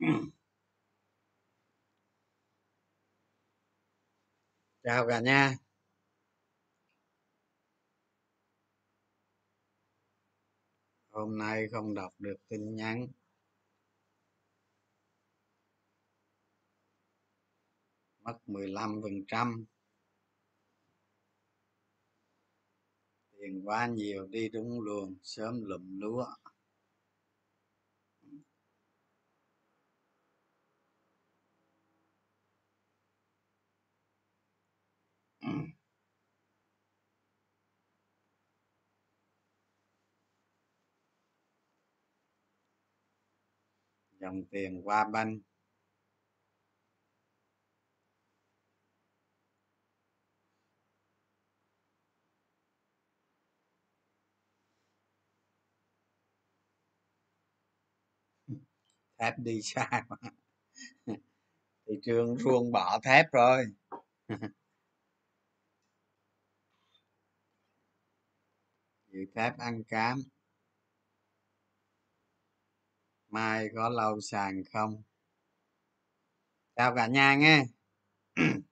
chào cả nhà. Hôm nay không đọc được tin nhắn. Mất 15 phần trăm. Tiền quá nhiều, đi đúng luồng, sớm lụm lúa. Ừ. dòng tiền qua banh. Thép đi xa quá. Thị trường ruồng bỏ thép rồi. dự phép ăn cám. Mai có lâu sàn không? Chào cả nhà nghe.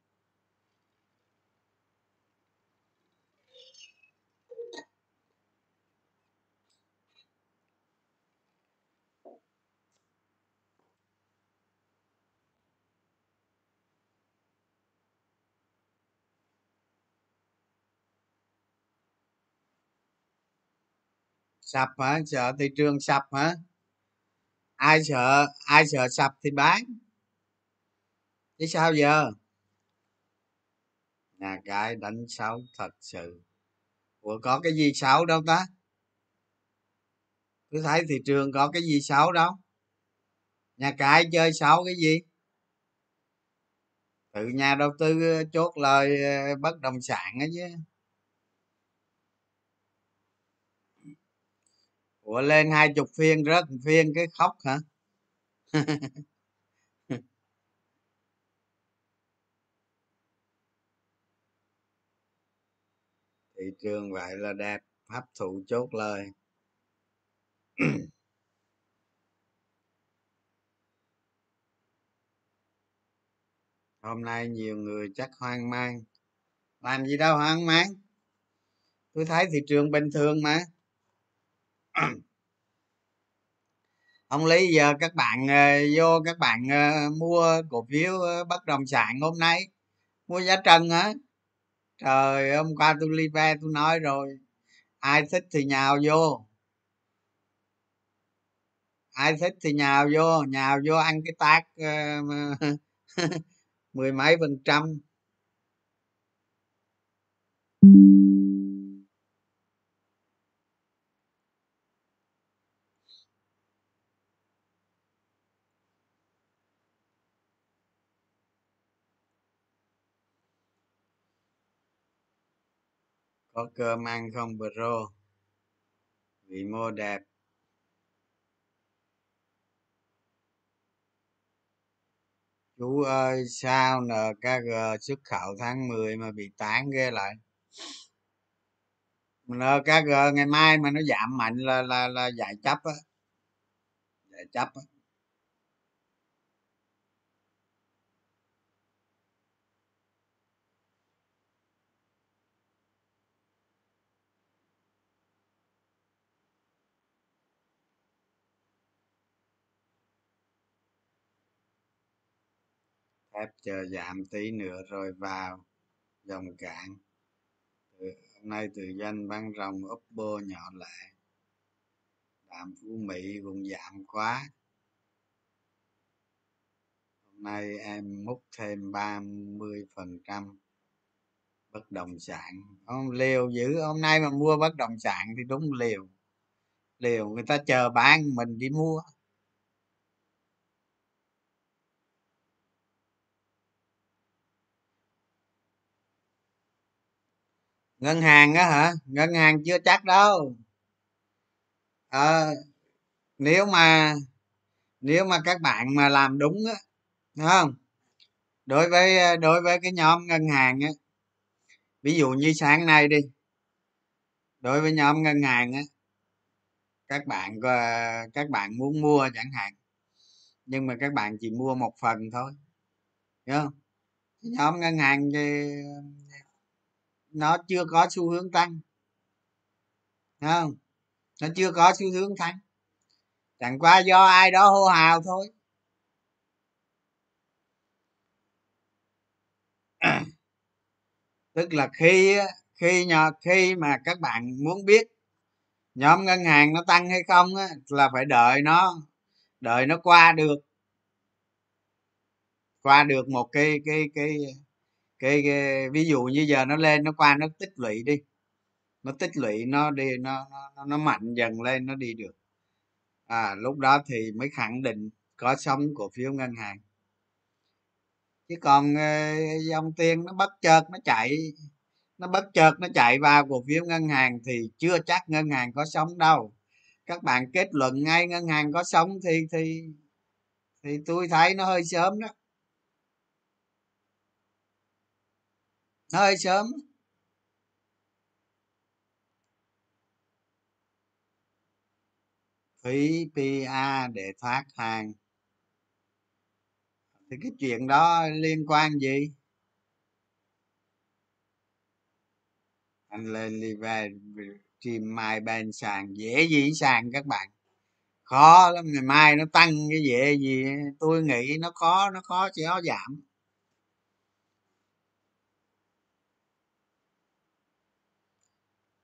sập hả? Sợ thị trường sập hả? Ai sợ? Ai sợ sập thì bán. Chứ sao giờ? Nhà cái đánh xấu thật sự. Ủa, có cái gì xấu đâu ta? Cứ thấy thị trường có cái gì xấu đâu. Nhà cái chơi xấu cái gì? Tự nhà đầu tư ờ, chốt lời ờ, bất động sản ấy chứ. Ủa, lên hai chục phiên rớt một phiên cái khóc hả? Thị trường vậy là đẹp, hấp thụ chốt lời. Hôm nay nhiều người chắc hoang mang. Làm gì đâu hoang mang? Tôi thấy thị trường bình thường mà. ông lý, giờ các bạn ờ, vô các bạn ờ, mua cổ phiếu ờ, bất động sản hôm nay. Mua giá trần hả? Trời, hôm qua tôi live tôi nói rồi. Ai thích thì nhào vô. Ai thích thì nhào vô nhào vô ăn cái tác mười mấy phần trăm. Có cơm ăn không, bro? Vì mô đẹp chú ơi, sao nkg xuất khẩu tháng 10 mà bị tán ghê lại? Nkg ngày mai mà nó giảm mạnh là là là giải chấp á. Giải chấp á. Thép chờ giảm tí nữa rồi vào dòng cạn. Từ, hôm nay từ doanh bán rồng oppo nhỏ lẻ. Đạm phú mỹ cũng giảm quá. Hôm nay em múc thêm 30 phần trăm bất động sản. Ông liều dữ hôm nay mà mua bất động sản thì đúng liều. Liều người ta chờ bán mình đi mua. Ngân hàng á hả? Ngân hàng chưa chắc đâu. À, nếu mà nếu mà các bạn mà làm đúng á đúng không? Đối với đối với cái nhóm ngân hàng á ví dụ như sáng nay đi đối với nhóm ngân hàng á các bạn các bạn muốn mua chẳng hạn nhưng mà các bạn chỉ mua một phần thôi hiểu không? Nhóm ngân hàng thì nó chưa có xu hướng tăng. Không? Nó chưa có xu hướng tăng. Chẳng qua do ai đó hô hào thôi. Tức là khi khi nhờ khi mà các bạn muốn biết nhóm ngân hàng nó tăng hay không á, là phải đợi nó đợi nó qua được. Qua được một cái cái cái cái, cái ví dụ như giờ nó lên nó qua nó tích lũy đi. Nó tích lũy nó đi nó nó, nó mạnh dần lên nó đi được. À lúc đó thì mới khẳng định có sống cổ phiếu ngân hàng. Chứ còn ờ, dòng tiền nó bất chợt nó chạy nó bất chợt nó chạy vào cổ phiếu ngân hàng thì chưa chắc ngân hàng có sống đâu. Các bạn kết luận ngay ngân hàng có sống thì thì thì tôi thấy nó hơi sớm đó. Nó hơi sớm. Phí pa để thoát hàng. Thì cái chuyện đó liên quan gì? Anh lên đi về tìm mai bên sàn. Dễ gì sàn các bạn? Khó lắm, ngày mai nó tăng cái dễ gì? Tôi nghĩ nó khó nó khó chỉ có giảm.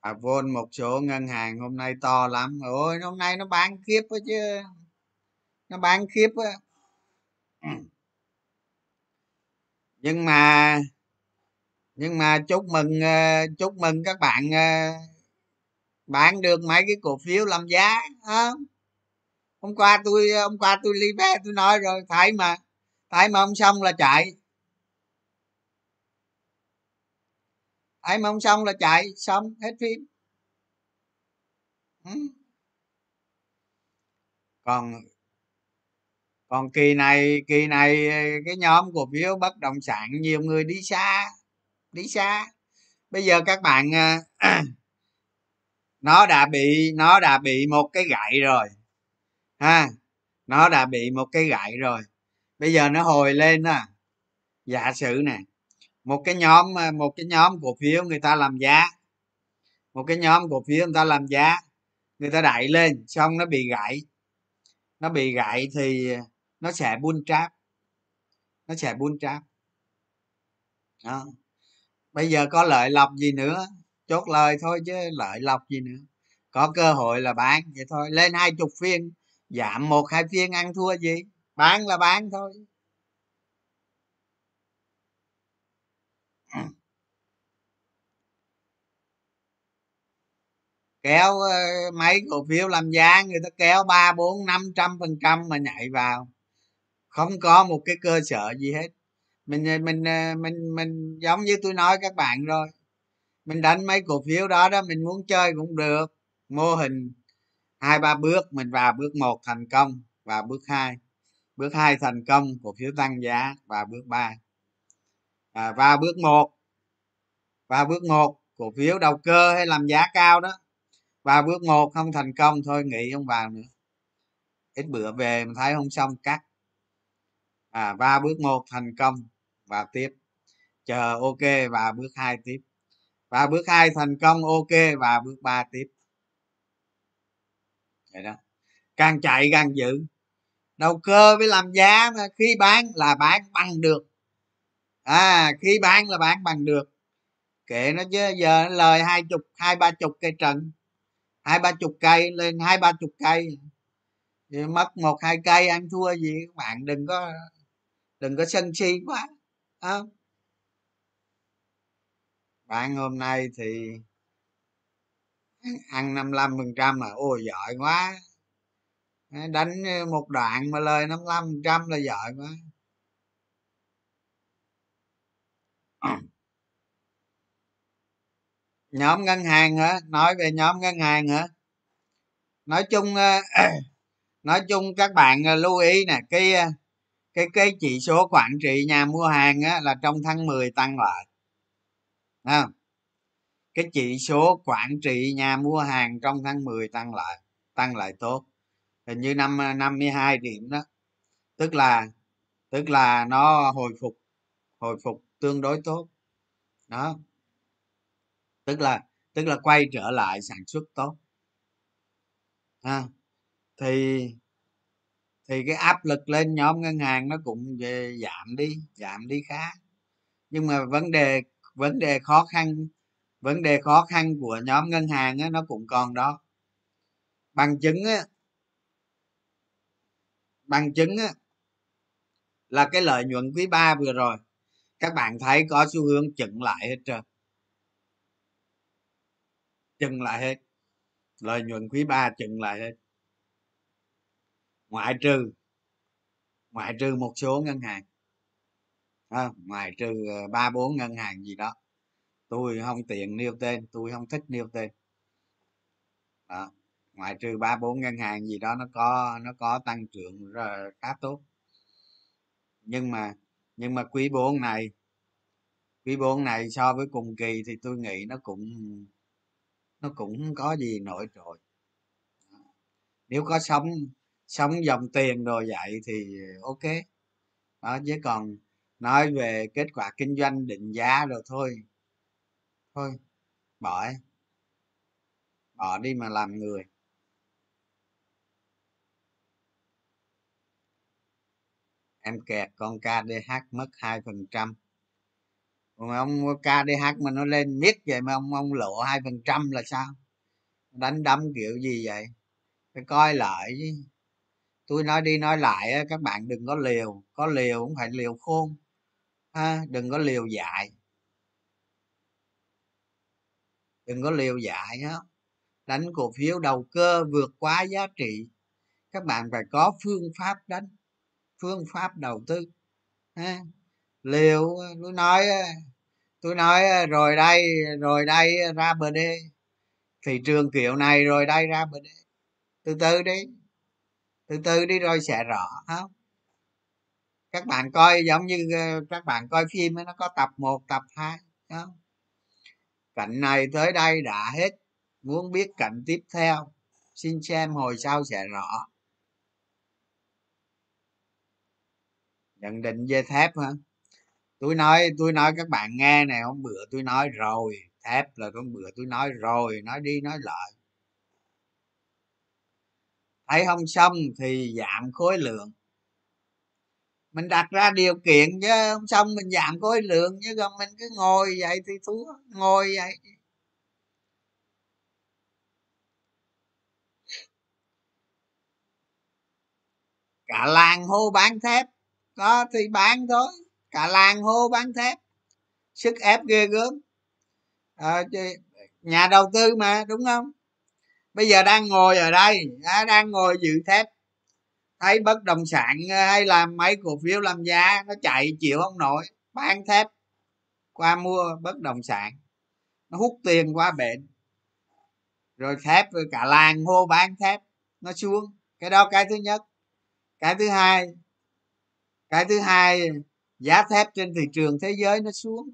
À vốn một số ngân hàng hôm nay to lắm. Ôi, hôm nay nó bán khiếp á chứ. Nó bán khiếp á nhưng mà nhưng mà chúc mừng ờ, chúc mừng các bạn ờ, bán được mấy cái cổ phiếu làm giá không hôm qua tôi ờ, hôm qua tôi ly vé tôi nói rồi, thấy mà thấy mà không xong là chạy. Ai mà không xong là chạy, xong, hết phim. Ừ. còn còn kỳ này kỳ này, cái nhóm cổ phiếu bất động sản, nhiều người đi xa đi xa. Bây giờ các bạn à, nó đã bị, nó đã bị một cái gậy rồi, ha. Nó đã bị một cái gậy rồi. Bây giờ nó hồi lên à giả sử nè một cái nhóm à, một cái nhóm cổ phiếu người ta làm giá. Một cái nhóm cổ phiếu người ta làm giá. Người ta đẩy lên, xong nó bị gãy. Nó bị gãy thì nó sẽ buôn tráp nó sẽ buôn tráp đó. Bây giờ có lợi lộc gì nữa? Chốt lời thôi chứ lợi lộc gì nữa. Có cơ hội là bán, vậy thôi. Lên hai chục phiên, giảm một, hai phiên ăn thua gì? Bán là bán thôi. Kéo ờ, mấy cổ phiếu làm giá người ta kéo ba bốn năm trăm phần trăm mà nhảy vào. Không có một cái cơ sở gì hết. Mình ờ, mình ờ, mình mình giống như tôi nói các bạn rồi. Mình đánh mấy cổ phiếu đó đó mình muốn chơi cũng được. Mô hình hai ba bước mình vào bước một thành công và bước hai. Bước hai thành công cổ phiếu tăng giá và bước ba. À, và bước một và bước một cổ phiếu đầu cơ hay làm giá cao đó và bước một không thành công, thôi nghỉ không vào nữa. Ít bữa về mình thấy không xong, cắt. À và bước một thành công và tiếp. Chờ, ok và bước hai tiếp. Và bước hai thành công, ok và bước ba tiếp. Vậy đó. Càng chạy càng giữ đầu cơ với làm giá khi bán là bán bằng được. À khi bán là bán bằng được. Kệ nó chứ, giờ nó lời hai chục, hai, ba chục cây trần hai ba chục cây, lên hai ba chục cây. Thì mất một, hai cây, ăn thua gì các bạn, đừng có đừng có sân si quá à. bạn hôm nay thì ăn 55 phần trăm là, ôi, giỏi quá. Đánh ờ, một đoạn mà lời 55 phần trăm là giỏi quá nhóm ngân hàng hả? Nói về nhóm ngân hàng hả? Nói chung ờ, nói chung các bạn ờ, lưu ý nè cái ờ, cái cái chỉ số quản trị nhà mua hàng á, là trong tháng 10 tăng lại. À, cái chỉ số quản trị nhà mua hàng trong tháng 10 tăng lại tăng lại tốt. Hình như năm 52 điểm đó. Tức là tức là nó hồi phục hồi phục tương đối tốt. Đó tức là tức là quay trở lại sản xuất tốt. Ha thì thì cái áp lực lên nhóm ngân hàng nó cũng về giảm đi giảm đi khá. Nhưng mà vấn đề vấn đề khó khăn vấn đề khó khăn của nhóm ngân hàng á, nó cũng còn đó. Bằng chứng á bằng chứng á là cái lợi nhuận quý 3 vừa rồi các bạn thấy có xu hướng chững lại hết trơn chừng lại hết. Lợi nhuận quý 3 chừng lại hết. Ngoại trừ ngoại trừ một số ngân hàng. À, ngoại trừ ờ, ba bốn ngân hàng gì đó. Tôi không tiện nêu tên tôi không thích nêu tên. Đó ngoại trừ ba bốn ngân hàng gì đó nó có nó có tăng trưởng khá tốt. Nhưng mà nhưng mà quý 4 này quý 4 này so với cùng kỳ thì tôi nghĩ nó cũng nó cũng có gì nổi trội. Nếu có sống sống dòng tiền rồi vậy thì ok. Đó, chứ còn nói về kết quả kinh doanh, định giá rồi thôi. Thôi, bỏ ấy. bỏ đi mà làm người. Em kẹt con KDH mất 2% mà ông KDH mà nó lên miết vậy mà ông ông lộ hai phần trăm là sao? Đánh đấm kiểu gì vậy? Phải coi lại chứ. Tôi nói đi nói lại các bạn đừng có liều. Có liều cũng phải liều khôn. Ha, đừng có liều dại. Đừng có liều dại á. Đánh cổ phiếu đầu cơ vượt quá giá trị. Các bạn phải có phương pháp đánh, phương pháp đầu tư. Ha liều tôi nói tôi nói rồi đây rồi đây ra bờ đê. Thị trường kiểu này rồi đây ra bờ đê. Từ từ đi từ từ đi rồi sẽ rõ không các bạn coi giống như ờ, các bạn coi phim nó có tập 1, tập 2 không cảnh này tới đây đã hết. Muốn biết cảnh tiếp theo xin xem hồi sau sẽ rõ. Nhận định dây thép hả? Tôi nói tôi nói các bạn nghe này hôm bữa tôi nói rồi, thép là hôm bữa tôi nói rồi, nói đi nói lại. Thấy không xong thì giảm khối lượng. Mình đặt ra điều kiện chứ, không xong mình giảm khối lượng chứ, còn mình cứ ngồi vậy thì thua, ngồi vậy. Cả làng hô bán thép, có thì bán thôi cả làng hô bán thép sức ép ghê gớm. À, nhà đầu tư mà đúng không? Bây giờ đang ngồi ở đây đang ngồi dự thép. Thấy bất động sản ờ, hay là mấy cổ phiếu làm giá nó chạy chịu không nổi bán thép qua mua bất động sản nó hút tiền qua bệnh rồi thép rồi cả làng hô bán thép nó xuống. Cái đó cái thứ nhất. Cái thứ hai cái thứ hai giá thép trên thị trường thế giới nó xuống.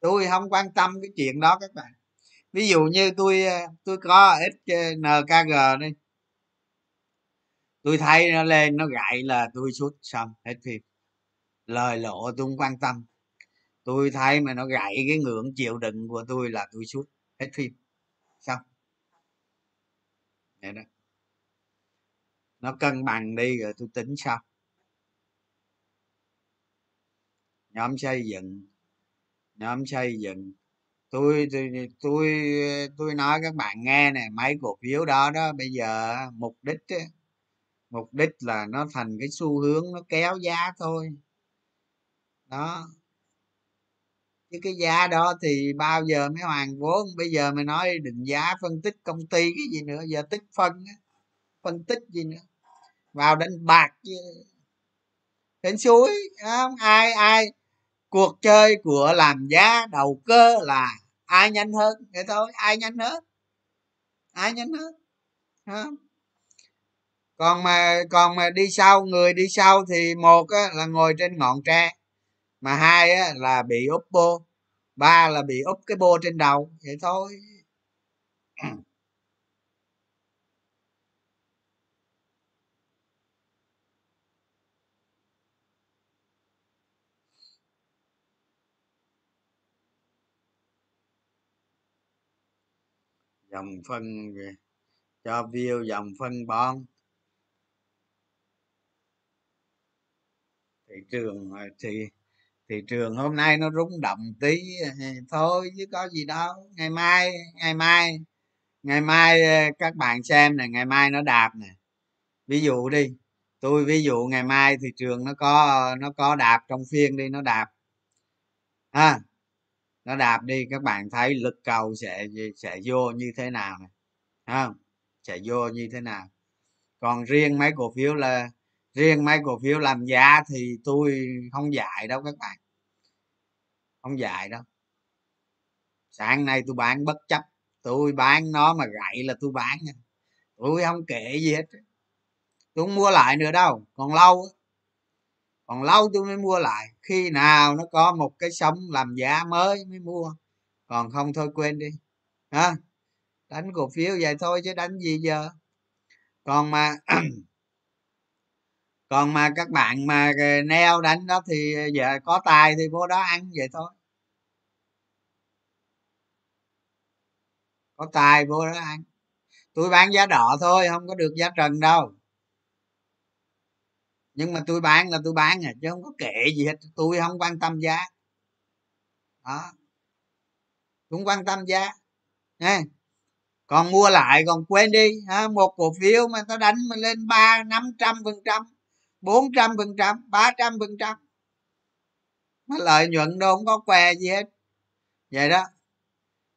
Tôi không quan tâm cái chuyện đó các bạn. Ví dụ như tôi ờ, tôi có ít nkg đi. Tôi thấy nó lên, nó gậy là tôi xuất xong, hết phim. Lời lộ tôi không quan tâm. Tôi thấy mà nó gãy cái ngưỡng chịu đựng của tôi là tôi xuất hết phim. Xong. Vậy đó. Nó cân bằng đi rồi tôi tính sau. Nhóm xây dựng nhóm xây dựng tôi tôi tôi tôi nói các bạn nghe này mấy cổ phiếu đó đó bây giờ mục đích ấy, mục đích là nó thành cái xu hướng nó kéo giá thôi. Đó. Chứ cái giá đó thì bao giờ mới hoàn vốn bây giờ mày nói định giá phân tích công ty cái gì nữa giờ tích phân phân tích gì nữa vào đánh bạc đến suối không? Ai ai? Cuộc chơi của làm giá đầu cơ là ai nhanh hơn? Vậy thôi ai nhanh hơn ai nhanh hơn không? còn mà còn mà đi sau người đi sau thì một á, là ngồi trên ngọn tre mà hai á, là bị úp bô ba là bị úp cái bô trên đầu vậy thôi. Dòng phân cho view dòng phân bón thị trường à, thì thị trường hôm nay nó rung động tí à, thôi chứ có gì đâu. Ngày mai ngày mai ngày mai à, các bạn xem này, ngày mai nó đạp nè. Ví dụ đi, tôi ví dụ ngày mai thị trường nó có nó có đạp trong phiên đi, nó đạp. Ha nó đạp đi, các bạn thấy lực cầu sẽ sẽ vô như thế nào này không? Sẽ vô như thế nào? Còn riêng mấy cổ phiếu là, riêng mấy cổ phiếu làm giá thì tôi không dạy đâu các bạn. Không dạy đâu. Sáng nay tôi bán bất chấp. Tôi bán nó mà gậy là tôi bán tôi không kể gì hết. Tôi không mua lại nữa đâu. Còn lâu còn lâu tôi mới mua lại, khi nào nó có một cái sóng làm giá mới mới mua. Còn không thôi quên đi, ha. Đánh cổ phiếu vậy thôi chứ đánh gì giờ. Còn mà còn mà các bạn mà neo đánh đó thì giờ có tài thì vô đó ăn vậy thôi. Có tài vô đó ăn. Tôi bán giá đỏ thôi, không có được giá trần đâu nhưng mà tôi bán là tôi bán à chứ không có kệ gì hết. Tôi không quan tâm giá. Đó. Tôi không quan tâm giá. Nha. Còn mua lại, còn quên đi ha một cổ phiếu mà nó đánh mà lên ba, năm trăm phần trăm, bốn trăm phần trăm, ba trăm phần trăm. Nó lợi nhuận đâu, không có què gì hết. Vậy đó.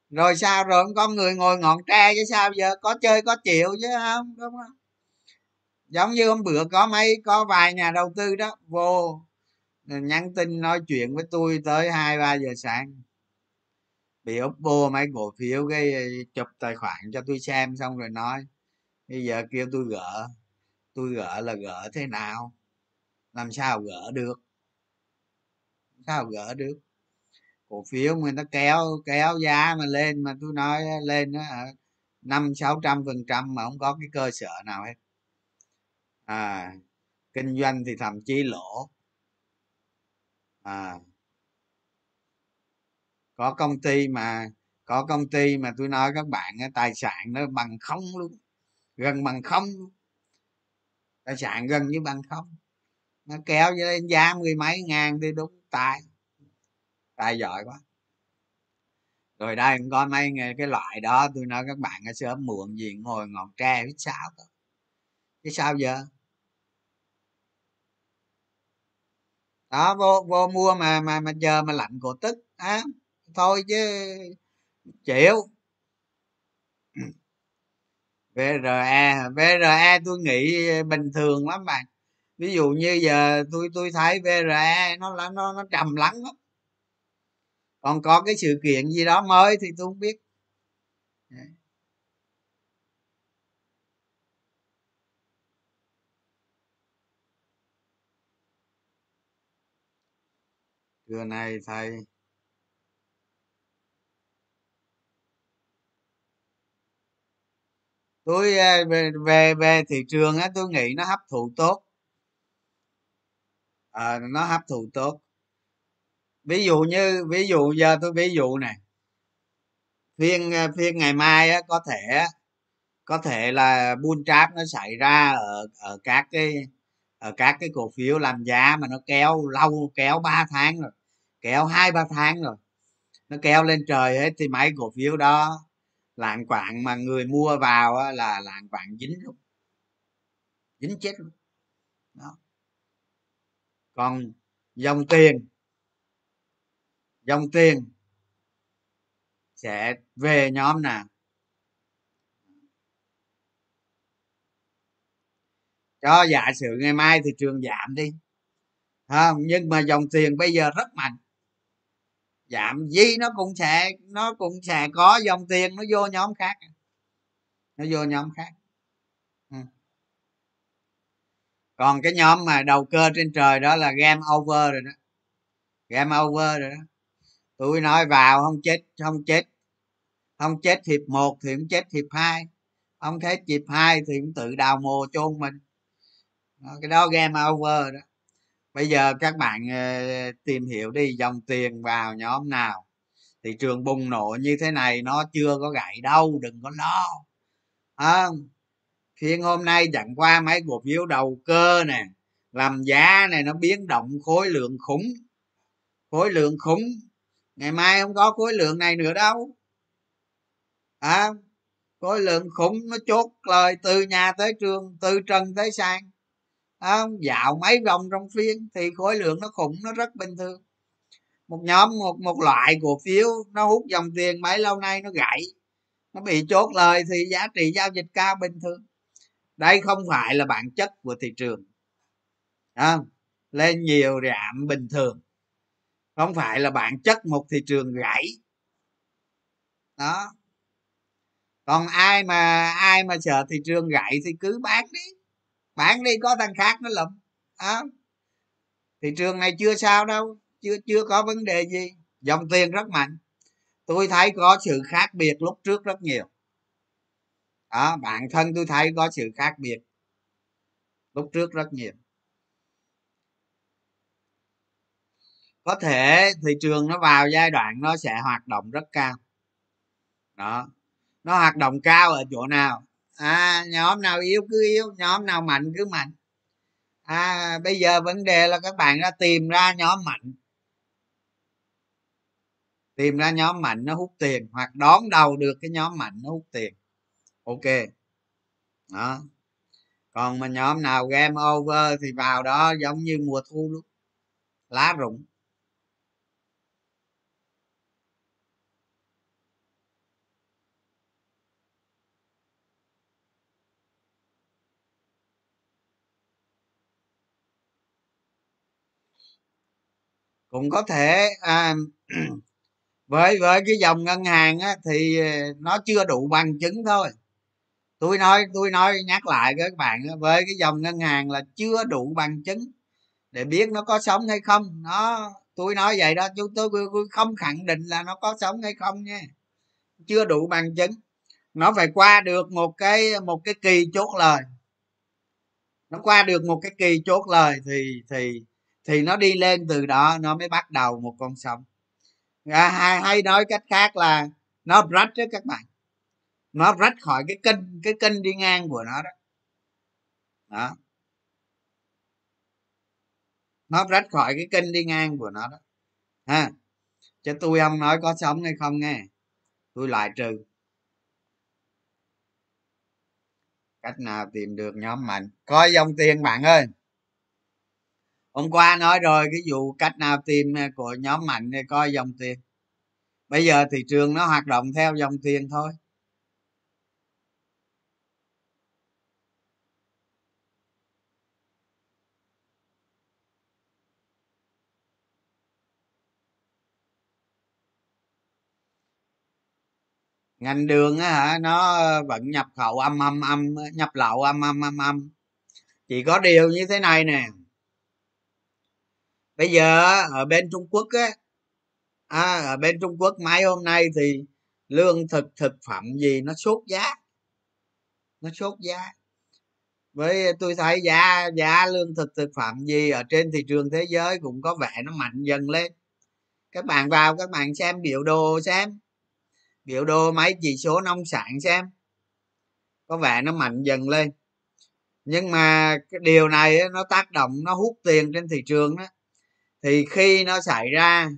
Rồi sao? Rồi không có người ngồi ngọn tre chứ sao? Giờ có chơi có chịu chứ, không? Đúng không? Giống như hôm bữa có mấy, có vài nhà đầu tư đó, vô, nhắn tin nói chuyện với tôi tới hai, ba giờ sáng. Bị oppo vô mấy cổ phiếu cái, chụp tài khoản cho tôi xem xong rồi nói, bây giờ kêu tôi gỡ tôi gỡ là gỡ thế nào? Làm sao gỡ được? Sao gỡ được? Cổ phiếu người ta kéo kéo giá mà lên mà tôi nói, lên nó năm sáu trăm phần trăm mà không có cái cơ sở nào hết à kinh doanh thì thậm chí lỗ. À. Có công ty mà, có công ty mà tôi nói các bạn tài sản nó bằng không luôn, gần bằng không luôn. Tài sản gần như bằng không. Nó kéo lên giá mười mấy ngàn thì đúng, tài. Tài giỏi quá. Rồi đây có mấy cái loại đó, tôi nói các bạn sớm muộn gì, ngồi ngọn tre biết sao đó. chứ sao giờ? Đó, vô vô mua mà mà mà chờ mà lạnh cổ tức, á, thôi chứ, chịu. VRE VRE tôi nghĩ bình thường lắm bạn. Ví dụ như giờ tôi tôi thấy VRE nó là, nó nó trầm lắng lắm. Còn có cái sự kiện gì đó mới thì tôi không biết. Trưa nay thầy tôi à, về về về thị trường á tôi nghĩ nó hấp thụ tốt. À, nó hấp thụ tốt. Ví dụ như ví dụ giờ tôi ví dụ này phiên à, phiên ngày mai á có thể có thể là bull trap nó xảy ra ở ở các cái ở các cái cổ phiếu làm giá mà nó kéo lâu kéo 3 tháng rồi kéo hai ba tháng rồi. Nó kéo lên trời hết thì mấy cổ phiếu đó lạng quạng mà người mua vào á, là lạng quạng dính luôn dính chết luôn đó. Còn dòng tiền dòng tiền sẽ về nhóm nào? Cho giả sử ngày mai thị trường giảm đi không nhưng mà dòng tiền bây giờ rất mạnh giảm gì nó cũng sẽ, nó cũng sẽ có dòng tiền, nó vô nhóm khác. Nó vô nhóm khác. Ừ. còn cái nhóm mà đầu cơ trên trời đó là game over rồi đó. Game over rồi đó. Tôi nói vào, không chết không chết. Không chết hiệp một thì cũng chết hiệp hai. Không chết hiệp hai thì cũng tự đào mồ chôn mình. Cái đó game over đó bây giờ các bạn ờ, tìm hiểu đi dòng tiền vào nhóm nào? Thị trường bùng nổ như thế này nó chưa có gãy đâu đừng có lo. À, phiên hôm nay chẳng qua mấy cổ phiếu đầu cơ nè làm giá này nó biến động khối lượng khủng khối lượng khủng. Ngày mai không có khối lượng này nữa đâu. À, khối lượng khủng nó chốt lời từ nhà tới trường từ trần tới sàn à, dạo mấy vòng trong phiên thì khối lượng nó khủng nó rất bình thường. Một nhóm một một loại cổ phiếu nó hút dòng tiền mấy lâu nay nó gãy. Nó bị chốt lời thì giá trị giao dịch cao bình thường. Đây không phải là bản chất của thị trường. À, lên nhiều giảm bình thường. Không phải là bản chất một thị trường gãy. Đó. Còn ai mà ai mà sợ thị trường gãy thì cứ bán đi bán đi có thằng khác nó lụm à, thị trường này chưa sao đâu chưa chưa có vấn đề gì. Dòng tiền rất mạnh. Tôi thấy có sự khác biệt lúc trước rất nhiều. Đó bản thân tôi thấy có sự khác biệt lúc trước rất nhiều. Có thể thị trường nó vào giai đoạn nó sẽ hoạt động rất cao. Đó. Nó hoạt động cao ở chỗ nào? À nhóm nào yếu cứ yếu, nhóm nào mạnh cứ mạnh. À bây giờ vấn đề là các bạn đã tìm ra nhóm mạnh. Tìm ra nhóm mạnh nó hút tiền, hoặc đón đầu được cái nhóm mạnh nó hút tiền. Ok. Đó. Còn mà nhóm nào game over thì vào đó giống như mùa thu luôn lá rụng. Cũng có thể à, với với cái dòng ngân hàng á, thì ờ, nó chưa đủ bằng chứng thôi. Tôi nói tôi nói nhắc lại các bạn với cái dòng ngân hàng là chưa đủ bằng chứng để biết nó có sống hay không. Nó tôi nói vậy đó chúng tôi, tôi không khẳng định là nó có sống hay không nha. Chưa đủ bằng chứng. Nó phải qua được một cái một cái kỳ chốt lời. Nó qua được một cái kỳ chốt lời thì thì thì nó đi lên từ đó nó mới bắt đầu một con sông. À, hay, hay nói cách khác là nó rách đó các bạn. Nó rách khỏi cái kênh cái kênh đi ngang của nó đó. Đó. Nó rách khỏi cái kênh đi ngang của nó đó. Ha. Chứ tôi không nói có sống hay không nghe. Tôi lại trừ. Cách nào tìm được nhóm mạnh? Coi dòng tiền bạn ơi hôm qua nói rồi, cái vụ cách nào tìm à, của nhóm mạnh để coi dòng tiền. Bây giờ thị trường nó hoạt động theo dòng tiền thôi. Ngành đường á hả, nó vẫn nhập khẩu âm âm âm, nhập lậu âm âm âm âm. Chỉ có điều như thế này nè bây giờ ở bên trung quốc á à, ở bên trung quốc mấy hôm nay thì lương thực thực phẩm gì nó sốt giá nó sốt giá. Với tôi thấy giá giá lương thực thực phẩm gì ở trên thị trường thế giới cũng có vẻ nó mạnh dần lên. Các bạn vào các bạn xem biểu đồ xem. Biểu đồ mấy chỉ số nông sản xem. Có vẻ nó mạnh dần lên. Nhưng mà cái điều này nó tác động nó hút tiền trên thị trường đó thì khi nó xảy ra,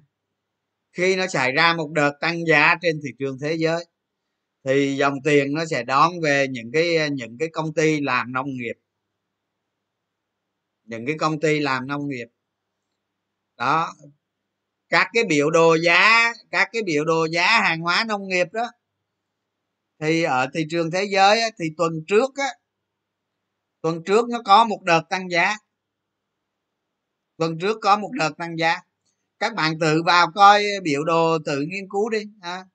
khi nó xảy ra một đợt tăng giá trên thị trường thế giới, thì dòng tiền nó sẽ đón về những cái những cái công ty làm nông nghiệp. Những cái công ty làm nông nghiệp. Đó. Các cái biểu đồ giá, các cái biểu đồ giá hàng hóa nông nghiệp đó, thì ở thị trường thế giới thì tuần trước á, tuần trước nó có một đợt tăng giá tuần trước có một đợt tăng giá. Các bạn tự vào coi biểu đồ tự nghiên cứu đi ha.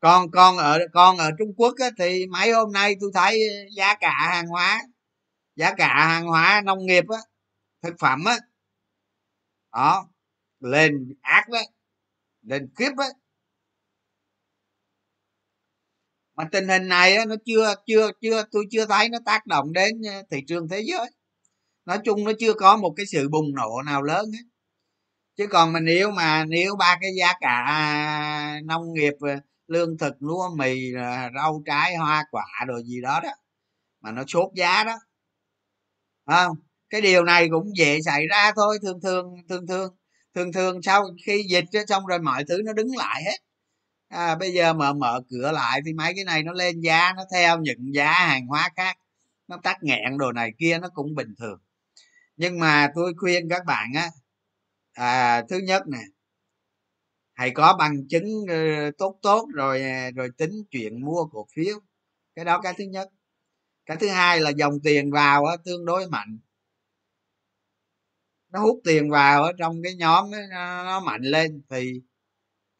Còn còn ở còn ở trung quốc á, thì mấy hôm nay tôi thấy giá cả hàng hóa giá cả hàng hóa nông nghiệp á thực phẩm á đó lên ác đấy lên kiếp đấy mà tình hình này á, nó chưa chưa chưa tôi chưa thấy nó tác động đến thị trường thế giới nói chung nó chưa có một cái sự bùng nổ nào lớn hết. Chứ còn mình nếu mà nếu ba cái giá cả nông nghiệp ờ, lương thực lúa mì rau trái hoa quả đồ gì đó đó mà nó chốt giá đó không? Cái điều này cũng dễ xảy ra thôi thường thường thường thường thường thường sau khi dịch xong rồi mọi thứ nó đứng lại hết. À, bây giờ mở mở cửa lại thì mấy cái này nó lên giá nó theo những giá hàng hóa khác nó tắt nghẹn đồ này kia nó cũng bình thường nhưng mà tôi khuyên các bạn á à, thứ nhất nè hãy có bằng chứng ờ, tốt tốt rồi à, rồi tính chuyện mua cổ phiếu. Cái đó cái thứ nhất. Cái thứ hai là dòng tiền vào á, tương đối mạnh. Nó hút tiền vào ở trong cái nhóm ấy, nó, nó mạnh lên thì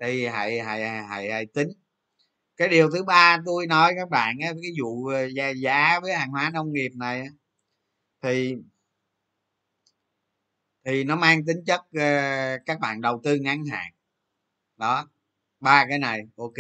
thì hãy hãy hãy, hãy tính. Cái điều thứ ba tôi nói các bạn á, cái vụ ờ, giá, giá với hàng hóa nông nghiệp này thì thì nó mang tính chất uh, các bạn đầu tư ngắn hạn. Đó ba cái này ok.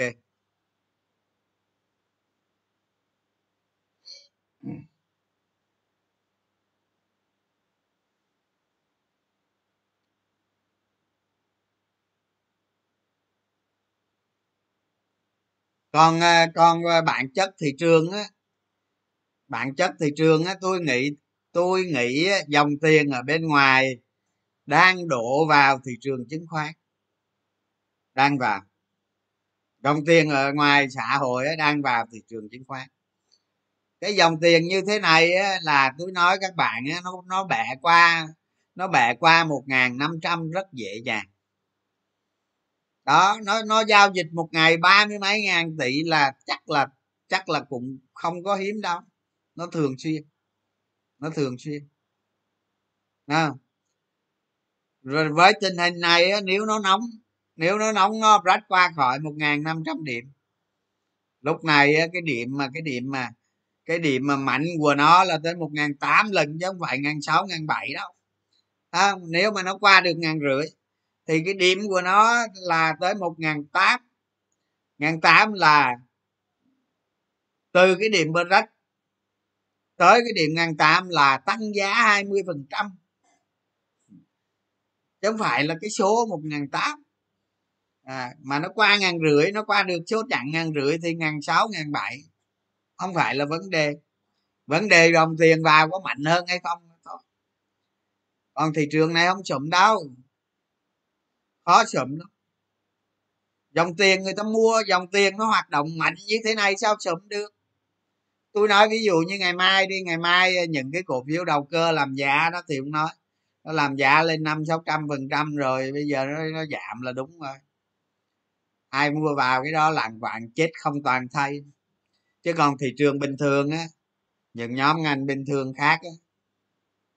Còn ờ, còn ờ, bản chất thị trường á bản chất thị trường á tôi nghĩ tôi nghĩ dòng tiền ở bên ngoài đang đổ vào thị trường chứng khoán. Đang vào. Dòng tiền ở ngoài xã hội đang vào thị trường chứng khoán. Cái dòng tiền như thế này là tôi nói các bạn nó nó bẻ qua, nó bẻ qua một ngàn năm trăm rất dễ dàng. Đó, nó nó giao dịch một ngày ba mươi mấy ngàn tỷ là chắc là chắc là cũng không có hiếm đâu. Nó thường xuyên. Nó thường xuyên. À rồi với tình hình này nếu nó nóng nếu nó nóng nó rách qua khỏi một ngàn năm trăm điểm. Lúc này cái điểm mà cái điểm mà cái điểm mà mạnh của nó là tới một ngàn tám lần chứ không phải ngàn sáu ngàn bảy đâu. À, nếu mà nó qua được ngàn rưỡi thì cái điểm của nó là tới một ngàn tám. Ngàn tám là từ cái điểm rách tới cái điểm ngàn tám là tăng giá 20 phần trăm chứ không phải là cái số một ngàn tám. À, mà nó qua ngàn rưỡi nó qua được số chặn ngàn rưỡi thì ngàn sáu ngàn bảy. Không phải là vấn đề. Vấn đề đồng tiền vào có mạnh hơn hay không thôi còn thị trường này không sụm đâu. Khó sụm lắm. Dòng tiền người ta mua dòng tiền nó hoạt động mạnh như thế này sao sụm được? Tôi nói ví dụ như ngày mai đi ngày mai ờ, những cái cổ phiếu đầu cơ làm giá đó thì cũng nói nó làm giá lên năm sáu trăm phần trăm rồi bây giờ nó, nó giảm là đúng rồi. Ai mua vào cái đó lạng vạn chết không toàn thay. Chứ còn thị trường bình thường á những nhóm ngành bình thường khác á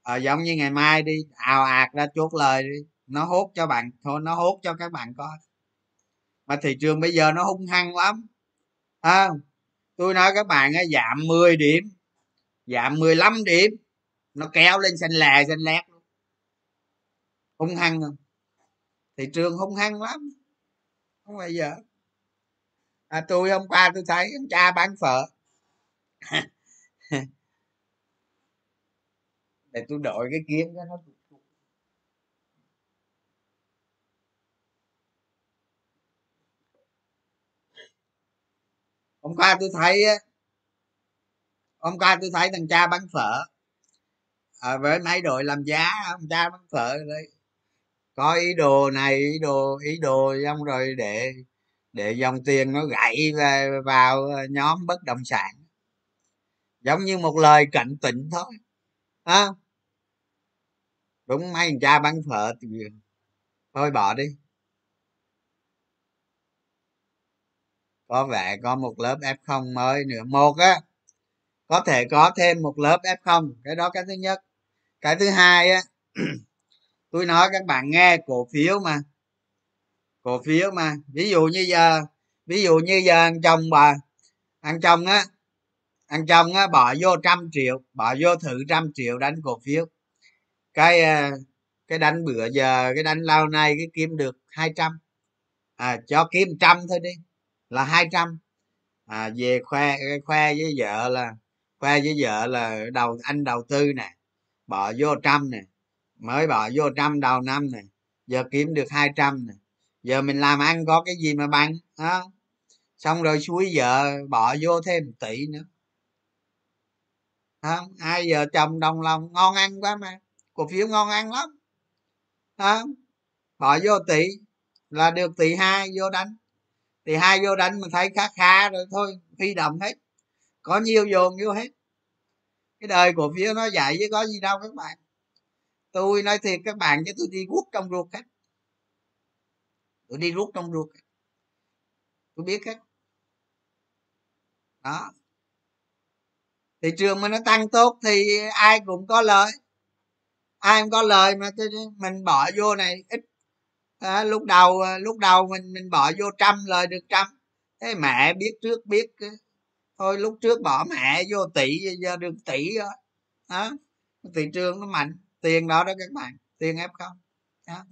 ờ, giống như ngày mai đi ào ạt ra chốt lời đi nó hốt cho bạn thôi nó hốt cho các bạn coi. Mà thị trường bây giờ nó hung hăng lắm. À, tôi nói các bạn á giảm 10 điểm giảm 15 điểm nó kéo lên xanh lè xanh lét hung hăng không? Thị trường hung hăng lắm. Không bao giờ. À, tôi hôm qua tôi thấy ông cha bán phở. Để tôi đổi cái kiếm cho nó hôm qua tôi thấy hôm qua tôi thấy thằng cha bán phở. À, với mấy đội làm giá ông cha bán phở đấy có ý đồ này ý đồ ý đồ xong rồi để để dòng tiền nó gãy vào ờ, nhóm bất động sản. Giống như một lời cảnh tỉnh thôi à, đúng mấy thằng cha bán phở thì thôi bỏ đi. Có vẻ có một lớp f0 mới nữa. Một á có thể có thêm một lớp f0 cái đó cái thứ nhất. Cái thứ hai á tôi nói các bạn nghe cổ phiếu mà. Cổ phiếu mà. Ví dụ như giờ ví dụ như giờ ăn chồng bà ăn chồng á ăn chồng á bỏ vô trăm triệu bỏ vô thử trăm triệu đánh cổ phiếu. Cái à, cái đánh bữa giờ cái đánh lao này cái kiếm được hai trăm. À cho kiếm trăm thôi đi là hai trăm. À, về khoe khoe với vợ là khoe với vợ là đầu anh đầu tư nè bỏ vô trăm nè mới bỏ vô trăm đầu năm nè giờ kiếm được 200 nè giờ mình làm ăn có cái gì mà bằng đó xong rồi suối vợ bỏ vô thêm tỷ nữa. Không hai giờ chồng đồng lòng, ngon ăn quá mà. Cổ phiếu ngon ăn lắm. Không bỏ vô tỷ là được tỷ hai vô đánh. Tỷ hai vô đánh mà thấy khá khá rồi thôi, huy động hết. Có nhiều dồn vô hết. Cái đời cổ phiếu nó dạy chứ có gì đâu các bạn tôi nói thiệt các bạn chứ tôi đi rút trong ruột hết tôi đi rút trong ruột tôi biết hết đó. Thị trường mà nó tăng tốt thì ai cũng có lợi. Ai cũng có lời mà mình bỏ vô này ít. À, lúc đầu lúc đầu mình mình bỏ vô trăm lời được trăm. Thế mẹ biết trước biết thôi lúc trước bỏ mẹ vô tỷ giờ được tỷ rồi. Đó thị trường nó mạnh tiền đó đó các bạn tiền ép không? Đó.